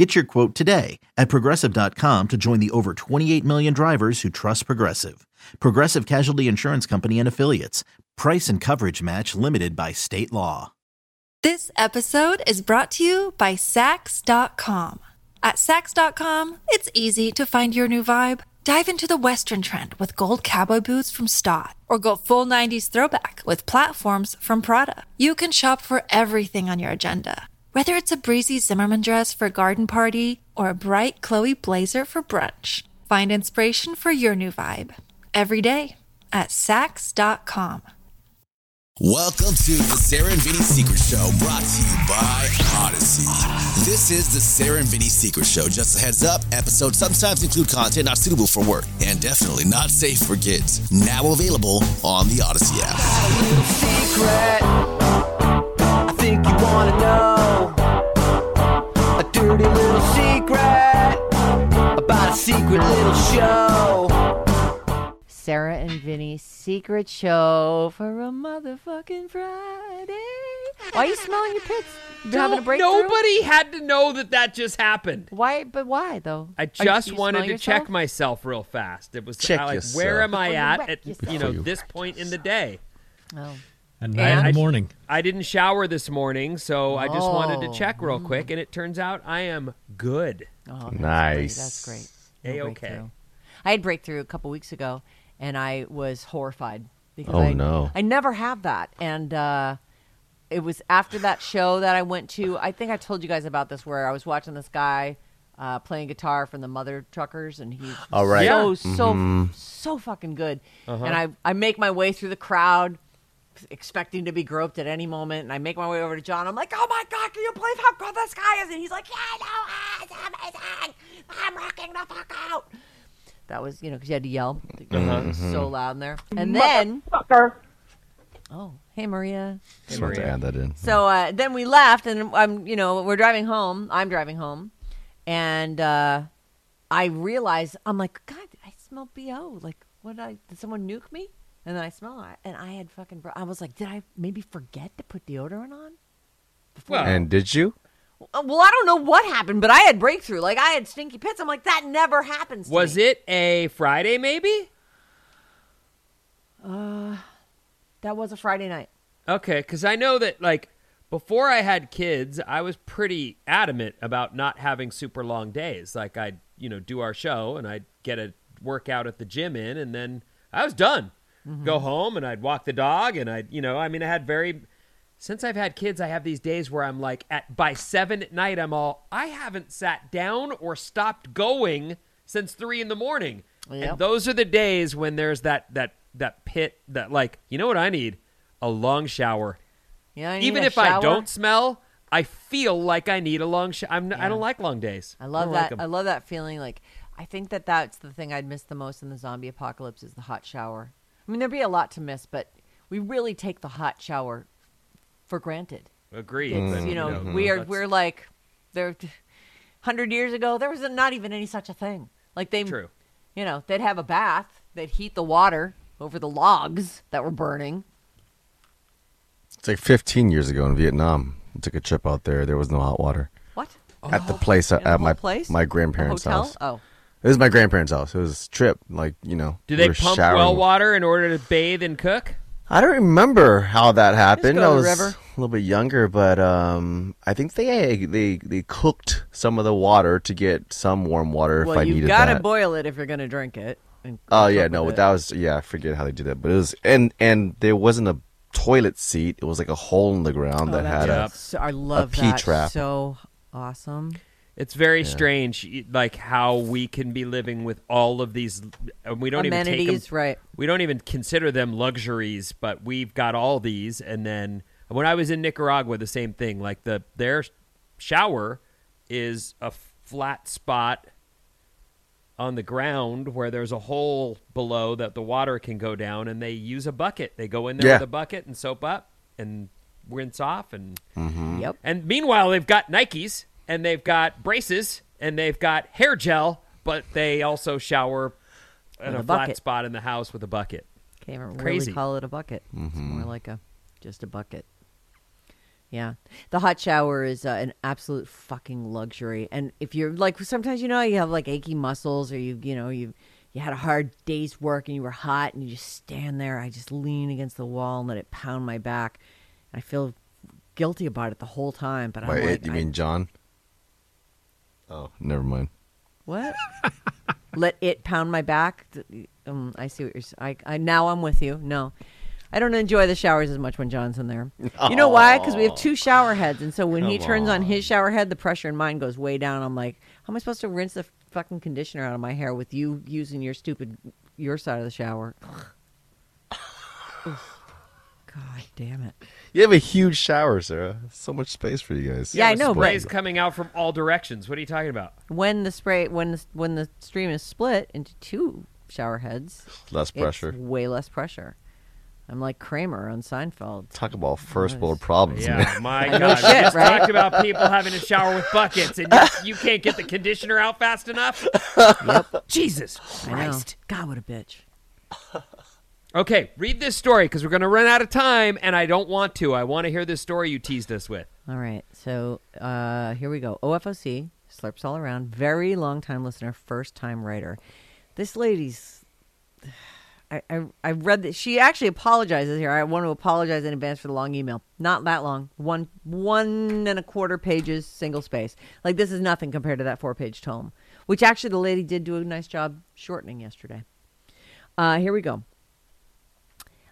Get your quote today at progressive.com to join the over 28 million drivers who trust Progressive. Progressive Casualty Insurance Company and Affiliates. Price and coverage match limited by state law. This episode is brought to you by Saks.com. At Saks.com, it's easy to find your new vibe. Dive into the Western trend with gold cowboy boots from Staud, or go full 90s throwback with platforms from Prada. You can shop for everything on your agenda, whether it's a breezy Zimmermann dress for a garden party or a bright Chloe blazer for brunch. Find inspiration for your new vibe every day at Saks.com. Welcome to the Sarah and Vinny Secret Show, brought to you by Audacy. This is the Sarah and Vinny Secret Show. Just a heads up, episodes sometimes include content not suitable for work and definitely not safe for kids. Now available on the Audacy app. Secret. I think you wanna know a dirty little secret about a secret little show. Sarah and Vinny's secret show for a motherfucking Friday. Why are you smelling your pits? You having a Don't- breakthrough? Nobody had to know that that just happened. Why? But why though? I Are you- just you wanted to yourself? check myself real fast. It was Check I like, yourself. where am I Before you at at yourself. you know Before you- this point in the day? Oh. At nine in I- the morning. I didn't shower this morning, so I just wanted Oh. to check real quick, and it turns out I am good. Oh, that's Nice. Great. That's great. No A-okay. breakthrough. I had breakthrough a couple weeks ago, and I was horrified because Oh, I, no. I never have that, and uh, it was after that show that I went to. I think I told you guys about this, where I was watching this guy uh, playing guitar from the Mother Truckers, and he's All right. so so so fucking good. And I I make my way through the crowd. Expecting to be groped at any moment, and I make my way over to John. I'm like, "Oh my god, can you believe how good this guy is?" And he's like, "Yeah, I know, it's amazing. I'm rocking the fuck out." That was, you know, because you had to yell. It was So loud in there. And then, oh, hey Maria. Just wanted to add that in. So uh, then we left, and I'm, you know, we're driving home. I'm driving home, and uh, I realized I'm like, God, I smell bo. Like, what? Did I did someone nuke me? And then I smell it, and I had fucking. bro- I was like, did I maybe forget to put deodorant on? Well, And did you? Uh, Well, I don't know what happened, but I had breakthrough. Like I had stinky pits. I'm like, that never happens. To was me. it a Friday? Maybe. That was a Friday night. Okay, because I know that like before I had kids, I was pretty adamant about not having super long days. Like I'd you know do our show and I'd get a workout at the gym in, and then I was done. Mm-hmm. Go home and I'd walk the dog, and I'd you know I mean I had very since I've had kids, I have these days where I'm like at by seven at night, I'm all I haven't sat down or stopped going since three in the morning, Yep. and those are the days when there's that that that pit that like you know what I need a long shower Yeah, I need even if I don't smell, I feel like I need a long shower. I'm, I don't like long days. I love don't that. like. I love that feeling. Like I think that that's the thing I'd miss the most in the zombie apocalypse is the hot shower. I mean, there'd be a lot to miss, but we really take the hot shower for granted. Agreed. It's, but, you know, mm-hmm. we are let's- we're like there. Hundred years ago, there was not even any such a thing. Like they, True. you know, they'd have a bath. They'd heat the water over the logs that were burning. It's like 15 years ago in Vietnam. I took a trip out there. There was no hot water What? at the place In at my place? my grandparents' house. Oh, It was my grandparents' house. It was a trip. Like you know, Do they were pump showering. well water in order to bathe and cook? I don't remember how that happened. go to I the was river. a little bit younger, but um, I think they they they cooked some of the water to get some warm water well, if I you needed gotta that. boil it if you're gonna drink it. Oh cook yeah, no, it. that was yeah. I forget how they did that, but it was and and there wasn't a toilet seat. It was like a hole in the ground Oh, that that's had a. So- I love pea that. trap. So awesome. It's very strange, like how we can be living with all of these, and we don't even take Amenities, them. right? We don't even consider them luxuries, but we've got all these. And then when I was in Nicaragua, the same thing. Like the their shower is a flat spot on the ground where there's a hole below that the water can go down, and they use a bucket. They go in there Yeah. with a bucket and soap up and rinse off, and mm-hmm. Yep. and meanwhile they've got Nikes and they've got braces and they've got hair gel, but they also shower in With a, a flat spot in the house with a bucket. Can't even Crazy. really call it a bucket. It's more like a just a bucket. Yeah, the hot shower is uh, an absolute fucking luxury. And if you're like, sometimes you know you have like achy muscles, or you you know you you had a hard day's work and you were hot, and you just stand there. I just lean against the wall and let it pound my back. I feel guilty about it the whole time. But By I'm like, it, you I- mean John? Oh, never mind. What? Let it pound my back. Um, I see what you're. I, I now I'm with you. No, I don't enjoy the showers as much when John's in there. You know why? Because we have two shower heads, and so when he Come turns on his shower head, the pressure in mine goes way down. I'm like, how am I supposed to rinse the fucking conditioner out of my hair with you using your stupid your side of the shower? Oof. God damn it! You have a huge shower, Sarah. So much space for you guys. Yeah, I the know, but- Spray's coming out from all directions. What are you talking about? When the spray when the, when the stream is split into two shower heads, Less it's pressure. way less pressure. I'm like Kramer on Seinfeld. Talk about first world problems, Yeah, man. my know God. shit, just right? talked about people having to shower with buckets, and you, you can't get the conditioner out fast enough. Yep. Jesus I know. Christ. God, what a bitch. Okay, read this story because we're going to run out of time, and I don't want to. I want to hear this story you teased us with. All right, so uh, here we go. OFOC slurps all around. Very long time listener, first time writer. This lady's. I, I I read that she actually apologizes here. I want to apologize in advance for the long email. Not that long. One one and a quarter pages, single space. Like this is nothing compared to that four page tome, which actually the lady did do a nice job shortening yesterday. Uh, here we go.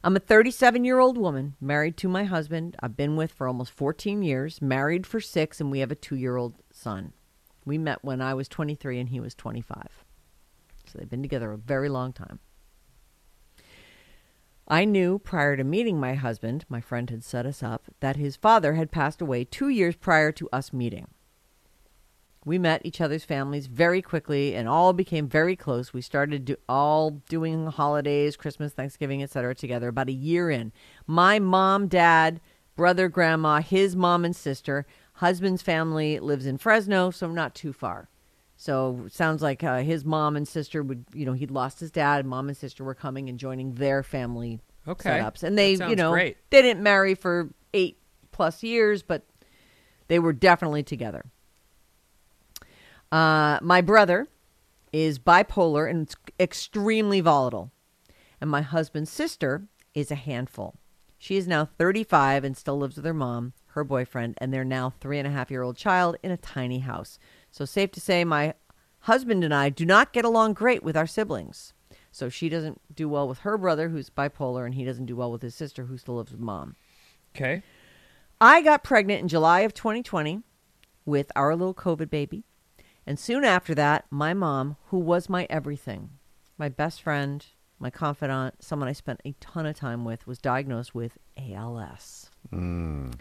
I'm a 37 year old woman, married to my husband. I've been with for almost 14 years, married for six, and we have a two year old son. We met when I was 23 and he was 25. So they've been together a very long time. I knew prior to meeting my husband, my friend had set us up, that his father had passed away two years prior to us meeting. We met each other's families very quickly and all became very close. We started do, all doing holidays, Christmas, Thanksgiving, etc. together about a year in. My mom, dad, brother, grandma, his mom and sister, husband's family lives in Fresno, so not too far. So sounds like uh, his mom and sister would, you know, he'd lost his dad. Mom and sister were coming and joining their family Okay. setups, and they, you know, great. they didn't marry for eight plus years, but they were definitely together. Uh, my brother is bipolar and extremely volatile. And my husband's sister is a handful. She is now 35 and still lives with her mom, her boyfriend, and their now three and a half year old child in a tiny house. So, safe to say, my husband and I do not get along great with our siblings. So, she doesn't do well with her brother, who's bipolar, and he doesn't do well with his sister, who still lives with mom. Okay. I got pregnant in July of 2020 with our little COVID baby. And soon after that, my mom, who was my everything, my best friend, my confidant, someone I spent a ton of time with, was diagnosed with ALS. Hmm.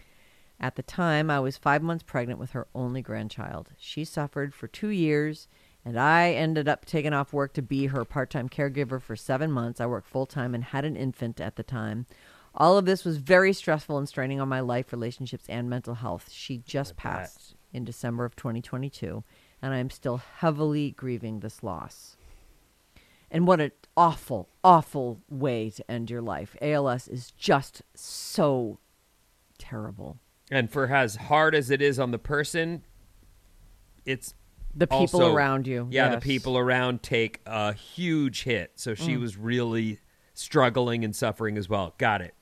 At the time, I was five months pregnant with her only grandchild. She suffered for two years, and I ended up taking off work to be her part time caregiver for seven months. I worked full time and had an infant at the time. All of this was very stressful and straining on my life, relationships, and mental health. She just passed in December of 2022, and I am still heavily grieving this loss. And what an awful, awful way to end your life. ALS is just so terrible. And for as hard as it is on the person, it's The people also- around you. Yeah, yes. the people around take a huge hit. So she Mm. was really struggling and suffering as well. Got it.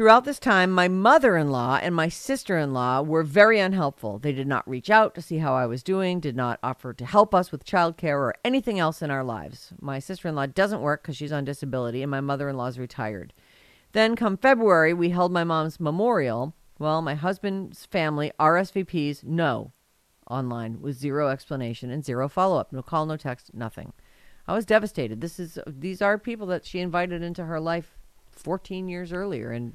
Throughout this time, my mother in law and my sister in law were very unhelpful. They did not reach out to see how I was doing, did not offer to help us with childcare or anything else in our lives. My sister in law doesn't work because she's on disability, and my mother in law is retired. Then, come February, we held my mom's memorial. Well, my husband's family RSVPs no online with zero explanation and zero follow up. No call, no text, nothing. I was devastated. This is these are people that she invited into her life 14 years earlier and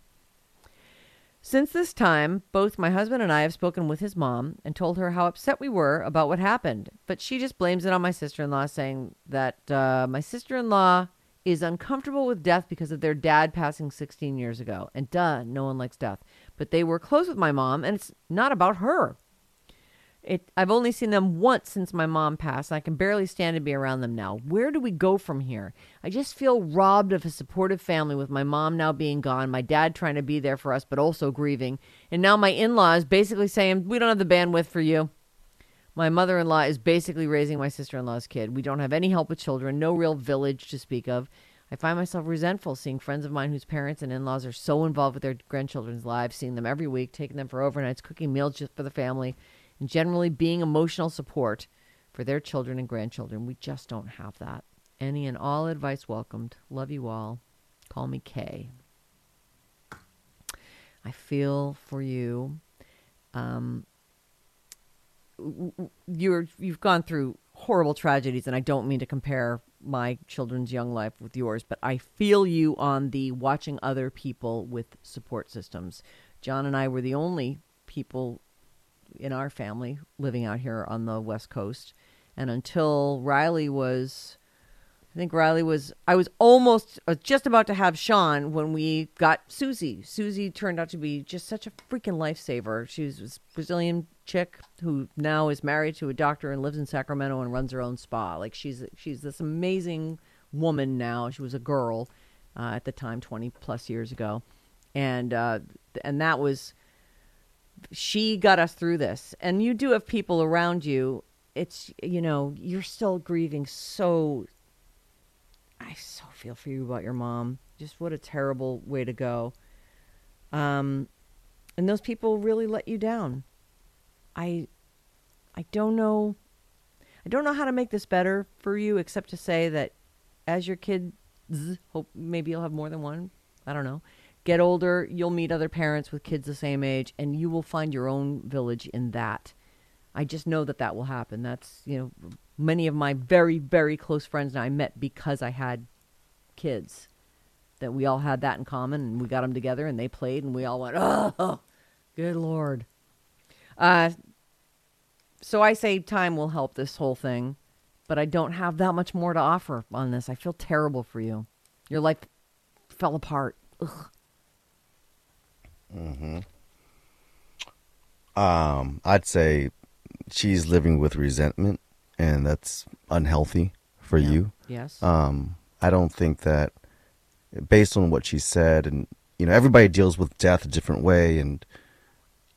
Since this time, both my husband and I have spoken with his mom and told her how upset we were about what happened. But she just blames it on my sister in law, saying that uh, my sister in law is uncomfortable with death because of their dad passing 16 years ago. And duh, no one likes death. But they were close with my mom, and it's not about her. It, I've only seen them once since my mom passed, and I can barely stand to be around them now. Where do we go from here? I just feel robbed of a supportive family with my mom now being gone, my dad trying to be there for us, but also grieving, and now my in laws basically saying, We don't have the bandwidth for you. My mother in law is basically raising my sister in law's kid. We don't have any help with children, no real village to speak of. I find myself resentful seeing friends of mine whose parents and in laws are so involved with their grandchildren's lives, seeing them every week, taking them for overnights, cooking meals just for the family and generally being emotional support for their children and grandchildren. We just don't have that. Any and all advice welcomed. Love you all. Call me Kay. I feel for you. Um, you're you've gone through horrible tragedies, and I don't mean to compare my children's young life with yours, but I feel you on the watching other people with support systems. John and I were the only people in our family living out here on the West Coast. And until Riley was, I think Riley was, I was almost uh, just about to have Sean when we got Susie. Susie turned out to be just such a freaking lifesaver. She was a Brazilian chick who now is married to a doctor and lives in Sacramento and runs her own spa. Like she's she's this amazing woman now. She was a girl uh, at the time, twenty plus years ago, and uh, and that was she got us through this. And you do have people around you. It's, you know, you're still grieving so. I so feel for you about your mom. Just what a terrible way to go. Um, and those people really let you down. I, I don't know. I don't know how to make this better for you, except to say that as your kids, hope maybe you'll have more than one. I don't know get older, you'll meet other parents with kids the same age, and you will find your own village in that. I just know that that will happen. That's, you know, many of my very, very close friends I met because I had kids. That we all had that in common, and we got them together, and they played, and we all went, oh, good lord. Uh, so I say time will help this whole thing, but I don't have that much more to offer on this. I feel terrible for you. Your life fell apart. Ugh. Mm-hmm. Um, I'd say she's living with resentment, and that's unhealthy for Yeah. you. Yes. Um, I don't think that, based on what she said, and you know, everybody deals with death a different way, and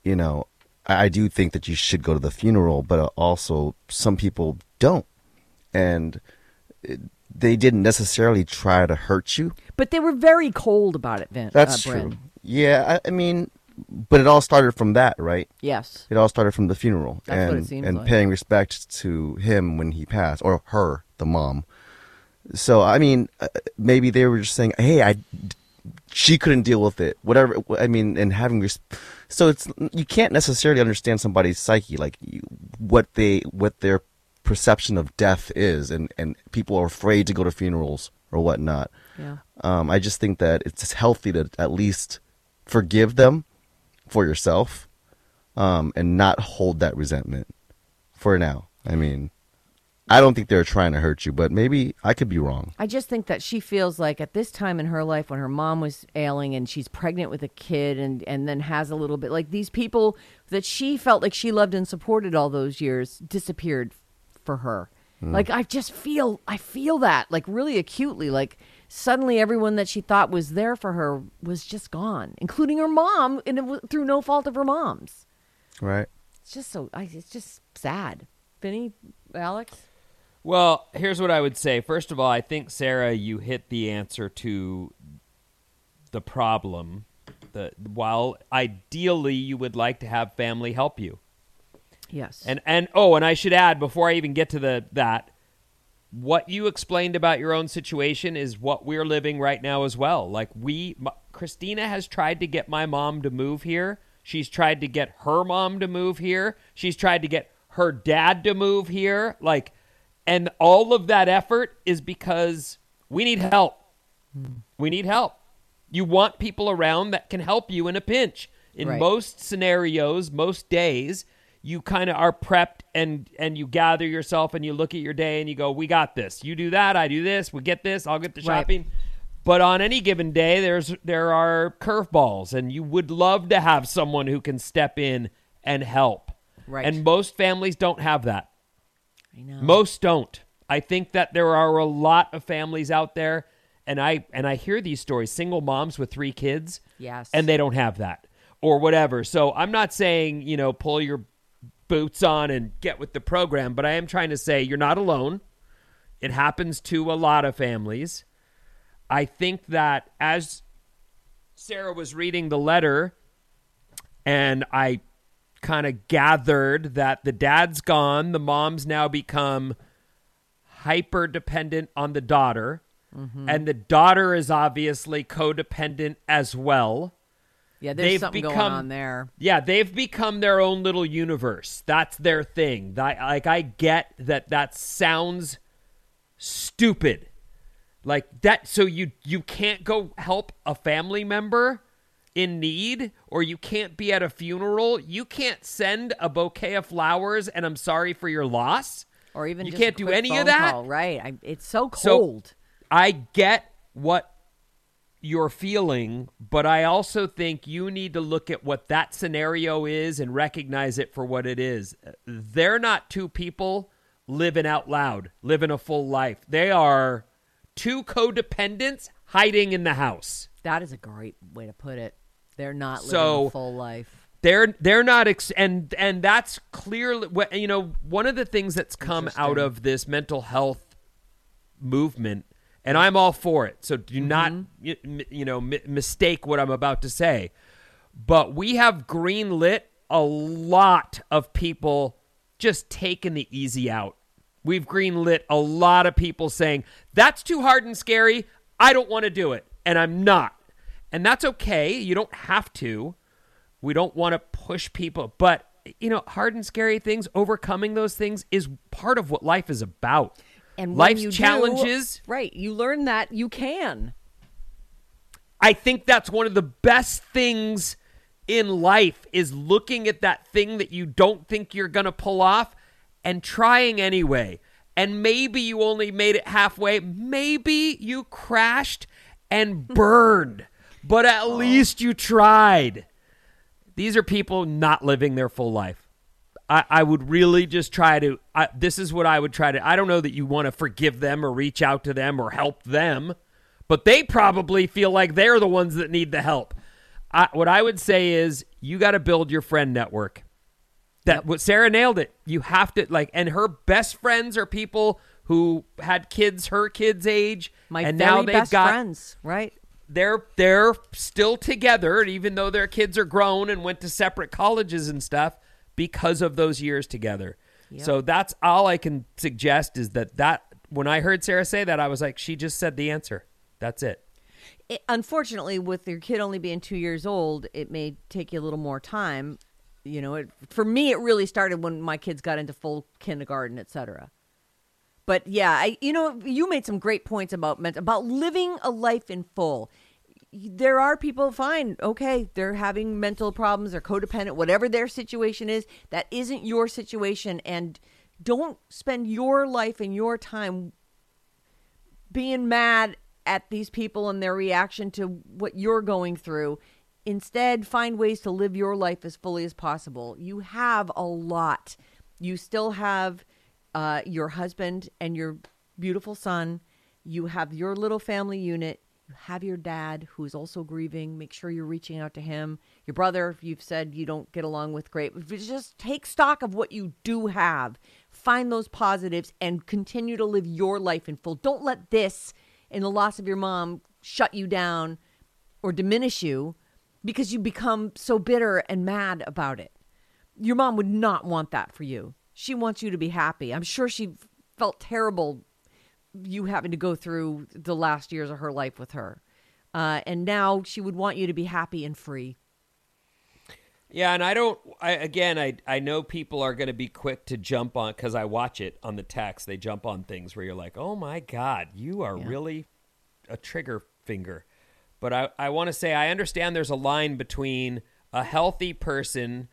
you know, I, I do think that you should go to the funeral, but also some people don't, and it, they didn't necessarily try to hurt you. But they were very cold about it, Vin. That's uh, true. Yeah, I, I mean, but it all started from that, right? Yes. It all started from the funeral That's and what it seems and like. paying respect to him when he passed, or her, the mom. So I mean, uh, maybe they were just saying, "Hey, I." She couldn't deal with it. Whatever. I mean, and having res- so it's you can't necessarily understand somebody's psyche, like you, what they what their perception of death is, and and people are afraid to go to funerals or whatnot. Yeah. Um, I just think that it's healthy to at least forgive them for yourself, um, and not hold that resentment for now. I mean, I don't think they're trying to hurt you, but maybe I could be wrong. I just think that she feels like at this time in her life when her mom was ailing and she's pregnant with a kid and, and then has a little bit like these people that she felt like she loved and supported all those years disappeared for her. Like I just feel I feel that like really acutely like suddenly everyone that she thought was there for her was just gone, including her mom and it was through no fault of her mom's. Right. It's just so I, it's just sad. Vinny, Alex? Well, here's what I would say. First of all, I think Sarah, you hit the answer to the problem. The while ideally you would like to have family help you. Yes. And and oh, and I should add before I even get to the that what you explained about your own situation is what we're living right now as well. Like we m- Christina has tried to get my mom to move here. She's tried to get her mom to move here. She's tried to get her dad to move here. Like and all of that effort is because we need help. We need help. You want people around that can help you in a pinch. In Right. most scenarios, most days, you kind of are prepped and and you gather yourself and you look at your day and you go, "We got this. You do that, I do this. We get this. I'll get the Right. shopping." But on any given day, there's there are curveballs, and you would love to have someone who can step in and help. Right. And most families don't have that. I know. Most don't. I think that there are a lot of families out there, and I and I hear these stories: single moms with three kids, Yes. and they don't have that or whatever. So I'm not saying you know pull your boots on and get with the program, but I am trying to say you're not alone. It happens to a lot of families. I think that as Sarah was reading the letter, and I kind of gathered that the dad's gone, the mom's now become hyper dependent on the daughter, mm-hmm. and the daughter is obviously codependent as well. Yeah, there's they've something going become- on there. Yeah, they've become their own little universe. That's their thing. That, like I get that that sounds stupid. Like that so you you can't go help a family member in need or you can't be at a funeral. You can't send a bouquet of flowers and I'm sorry for your loss. Or even you just can't do any of that. call, right? I, it's so So- cold. I get what you're feeling, but I also think you need to look at what that scenario is and recognize it for what it is. They're not two people living out loud, living a full life. They are two codependents hiding in the house. that is a great way to put it. They're not living So- a full life. They're they're not ex- and and that's clearly you know one of the things that's come out of this mental health movement and I'm all for it. So do mm-hmm. not you, you know mi- mistake what I'm about to say. But we have greenlit a lot of people just taking the easy out. We've greenlit a lot of people saying, that's too hard and scary. I don't want to do it. And I'm not. And that's okay. You don't have to. We don't want to push people. But, you know, hard and scary things, overcoming those things is part of what life is about. And life's you do- challenges. right? You learn that you can. I think that's one of the best things in life is looking at that thing that you don't think you're going to pull off and trying anyway. And maybe you only made it halfway. Maybe you crashed and burned, but at least you tried. These are people not living their full life. I, I would really just try to. I, this is what I would try to. I don't know that you want to forgive them or reach out to them or help them, but they probably feel like they're the ones that need the help. I, what I would say is you got to build your friend network. That what Sarah nailed it. You have to like, and her best friends are people who had kids her kids' age, My and now they've best got friends, right? they're they're still together even though their kids are grown and went to separate colleges and stuff because of those years together so that's all i can suggest is that that when i heard sarah say that i was like she just said the answer that's it It, unfortunately, with your kid only being two years old, it may take you a little more time. You know, it, for me, it really started when my kids got into full kindergarten, et cetera. But yeah, I, you know, you made some great points about about living a life in full. There are people fine, okay, they're having mental problems, they're codependent, whatever their situation is. That isn't your situation, and don't spend your life and your time being mad at these people and their reaction to what you're going through. Instead, find ways to live your life as fully as possible. You have a lot. You still have uh, your husband and your beautiful son. You have your little family unit. Have your dad who's also grieving. Make sure you're reaching out to him. Your brother, if you've said you don't get along with, great. Just take stock of what you do have. Find those positives and continue to live your life in full. Don't let this and the loss of your mom shut you down or diminish you because you become so bitter and mad about it. your mom would not want that for you. She wants you to be happy. I'm sure she felt terrible you having to go through the last years of her life with her. Uh, and now she would want you to be happy and free. Yeah, and I don't. I again, I I know people are going to be quick to jump on because I watch it on the text. They jump on things where you're like, "Oh my god, you are really a trigger finger." But I I want to say I understand there's a line between a healthy person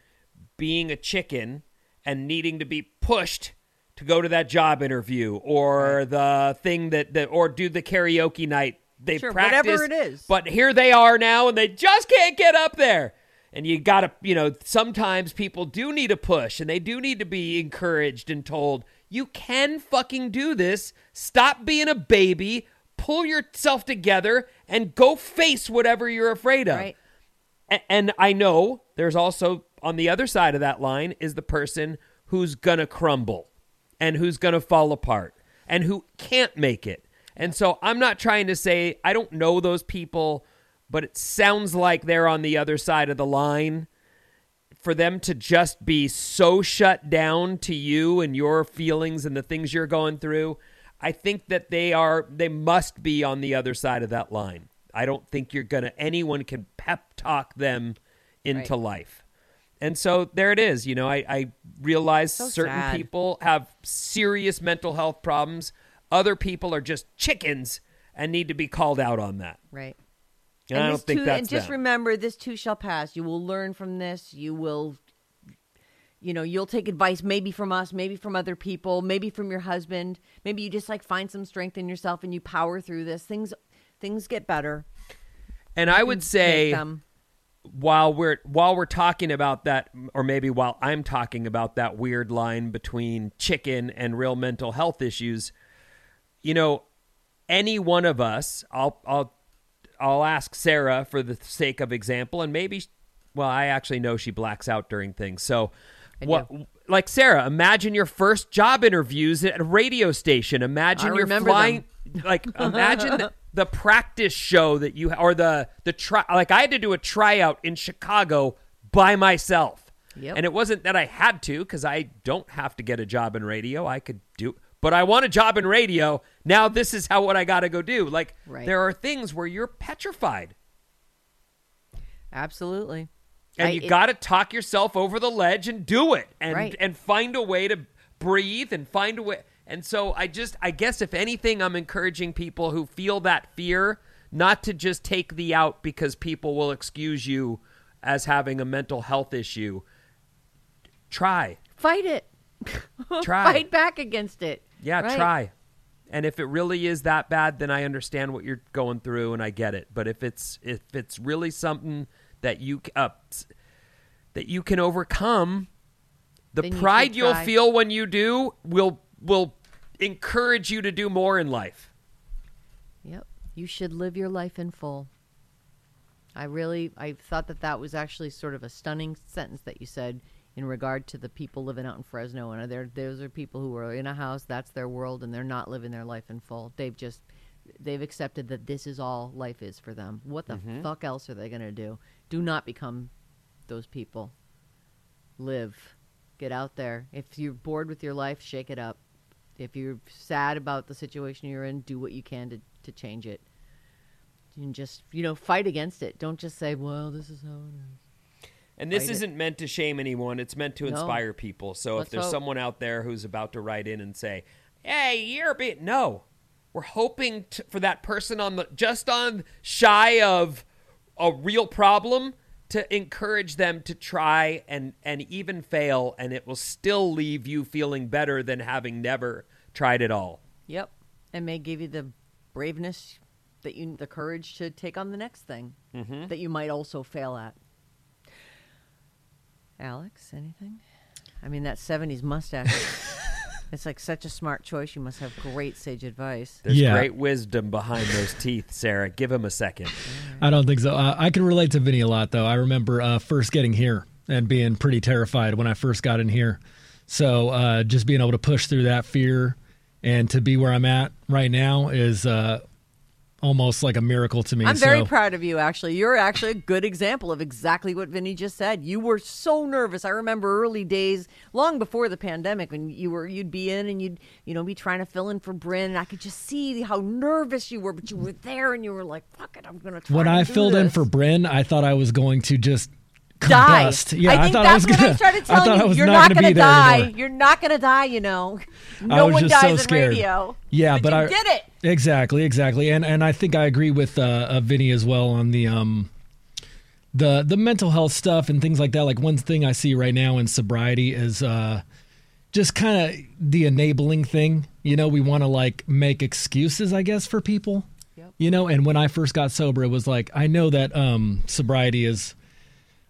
being a chicken and needing to be pushed to go to that job interview or the thing that, that or do the karaoke night. They Sure, practice whatever it is. but here they are now and they just can't get up there. And you gotta you know sometimes people do need a push and they do need to be encouraged and told you can fucking do this. Stop being a baby. Pull yourself together and go face whatever you're afraid of. Right. a- and I know there's also on the other side of that line is the person who's gonna crumble and who's gonna fall apart and who can't make it. And so I'm not trying to say I don't know those people, but it sounds like they're on the other side of the line. For them to just be so shut down to you and your feelings and the things you're going through, I think that they are they must be on the other side of that line. I don't think you're gonna anyone can pep talk them into life. And so there it is. You know, I, I realize So certain sad. people have serious mental health problems. Other people are just chickens and need to be called out on that. Right. And, I don't think too, that's and just them. remember this too shall pass. You will learn from this. You will you know, you'll take advice maybe from us, maybe from other people, maybe from your husband. Maybe you just like find some strength in yourself and you power through this. Things things get better. and I would say. While we're while we're talking about that or maybe while I'm talking about that weird line between chicken and real mental health issues, you know, any one of us, I'll I'll I'll ask Sarah for the sake of example and maybe well, I actually know she blacks out during things. So what like Sarah, imagine your first job interviews at a radio station. Imagine you're flying like imagine the, the practice show that you or the the try like I had to do a tryout in Chicago by myself. Yep. And it wasn't that I had to cuz I don't have to get a job in radio. I could do but I want a job in radio. Now this is how what I got to go do. Like Right. there are things where you're petrified Absolutely. and I- you got to talk yourself over the ledge and do it and Right. and find a way to breathe and find a way and so i just i guess if anything i'm encouraging people who feel that fear not to just take the out because people will excuse you as having a mental health issue try fight it. Try. Fight back against it. yeah Right. try and if it really is that bad then i understand what you're going through and i get it but if it's if it's really something that you uh, that you can overcome the Then pride you'll feel when you do will will encourage you to do more in life Yep. You should live your life in full. I really I thought that that was actually sort of a stunning sentence that you said in regard to the people living out in Fresno and there those are people who are in a house that's their world and they're not living their life in full. They've just they've accepted that this is all life is for them. What the mm-hmm. fuck else are they going to do? Do not become those people. Live. Get out there. If you're bored with your life, shake it up. If you're sad about the situation you're in, do what you can to, to change it. And just, you know, fight against it. Don't just say, well, this is how it is. and this Fight it. isn't meant to shame anyone it's meant to No. inspire people so Let's if there's hope. someone out there who's about to write in and say hey you're a bit no we're hoping to, for that person on the just on shy of a real problem to encourage them to try and and even fail and it will still leave you feeling better than having never tried at all Yep. And may give you the braveness that you, the courage to take on the next thing mm-hmm. that you might also fail at. Alex, anything? I mean, that 70s mustache. it's like such a smart choice. You must have great sage advice. there's Yeah. great wisdom behind those teeth sarah give him a second I don't think so. Uh, I can relate to Vinny a lot, though. I remember uh, first getting here and being pretty terrified when I first got in here. So uh, just being able to push through that fear and to be where I'm at right now is uh, almost like a miracle to me. I'm very so- proud of you, actually. You're actually a good example of exactly what Vinny just said. You were so nervous. I remember early days, long before the pandemic, when you were you'd be in and you'd you know be trying to fill in for Bryn, and I could just see how nervous you were, but you were there and you were like, "Fuck it, I'm gonna try." When I filled in for Bryn, I thought I was going to just die. Yeah, I think thought that's I was gonna. I started I telling thought you, I was you're not, not be there die. anymore. You're not gonna die. You know, I no one dies so in scared. radio. Yeah, but, you I did it. exactly, exactly, and and I think I agree with uh, uh, Vinny as well on the um the the mental health stuff and things like that. Like one thing I see right now in sobriety is uh just kind of the enabling thing. You know, we want to like make excuses, I guess, for people. You know, and when I first got sober, it was like I know that um sobriety is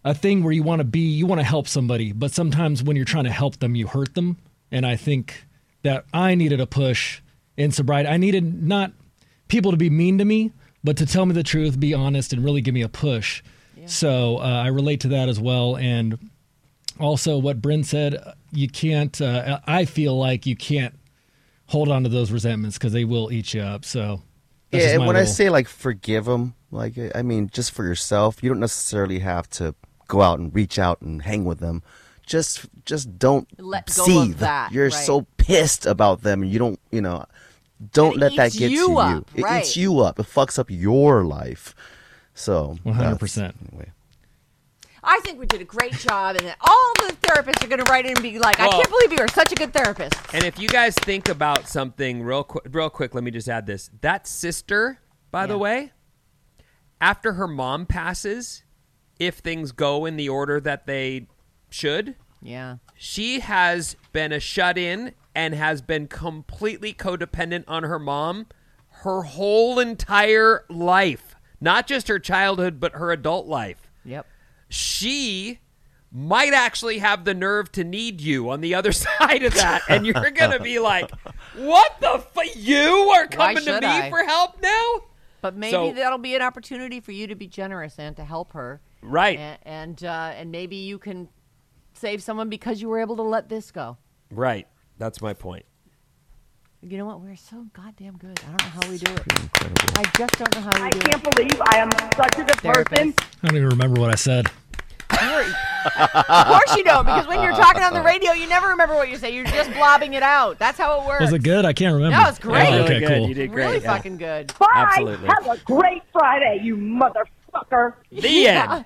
a thing where you want to be you want to help somebody but sometimes when you're trying to help them you hurt them. And i think that i needed a push in sobriety. I needed not people to be mean to me but to tell me the truth be honest and really give me a push. So uh, i relate to that as well. And also what bryn said you can't uh, i feel like you can't hold on to those resentments because they will eat you up. So yeah, and my when I say like forgive them, like I mean just for yourself. You don't necessarily have to go out and reach out and hang with them. Just just don't Let go of seethe. that, You're right. so pissed about them, and you don't you know don't it let that get you to up, you. It right. eats you up. It fucks up your life. So 100%. Anyway. I think we did a great job, and that all the therapists are going to write in and be like, "I Well- can't believe you are such a good therapist." And if you guys think about something real quick, real quick, let me just add this. That sister, by the way, after her mom passes, if things go in the order that they should, Yeah, she has been a shut in and has been completely codependent on her mom her whole entire life. Not just her childhood, but her adult life. yep. She might actually have the nerve to need you on the other side of that. And you're going to be like, what the f- You are coming to me I?" for help now? But maybe So- that'll be an opportunity for you to be generous and to help her, Right. and and, uh, and maybe you can save someone because you were able to let this go. Right. That's my point. You know what? We're so goddamn good. I don't know how we do it. I just don't know how we I do it. I can't believe I am such a good person. I don't even remember what i said Of course you don't, because when you're talking on the radio, you never remember what you say. You're just blobbing it out. That's how it works. was it good i can't remember That was great. Oh, Really okay good. cool You did great. Really yeah. fucking good. Bye. Absolutely. Have a great Friday, you motherfucker. The end.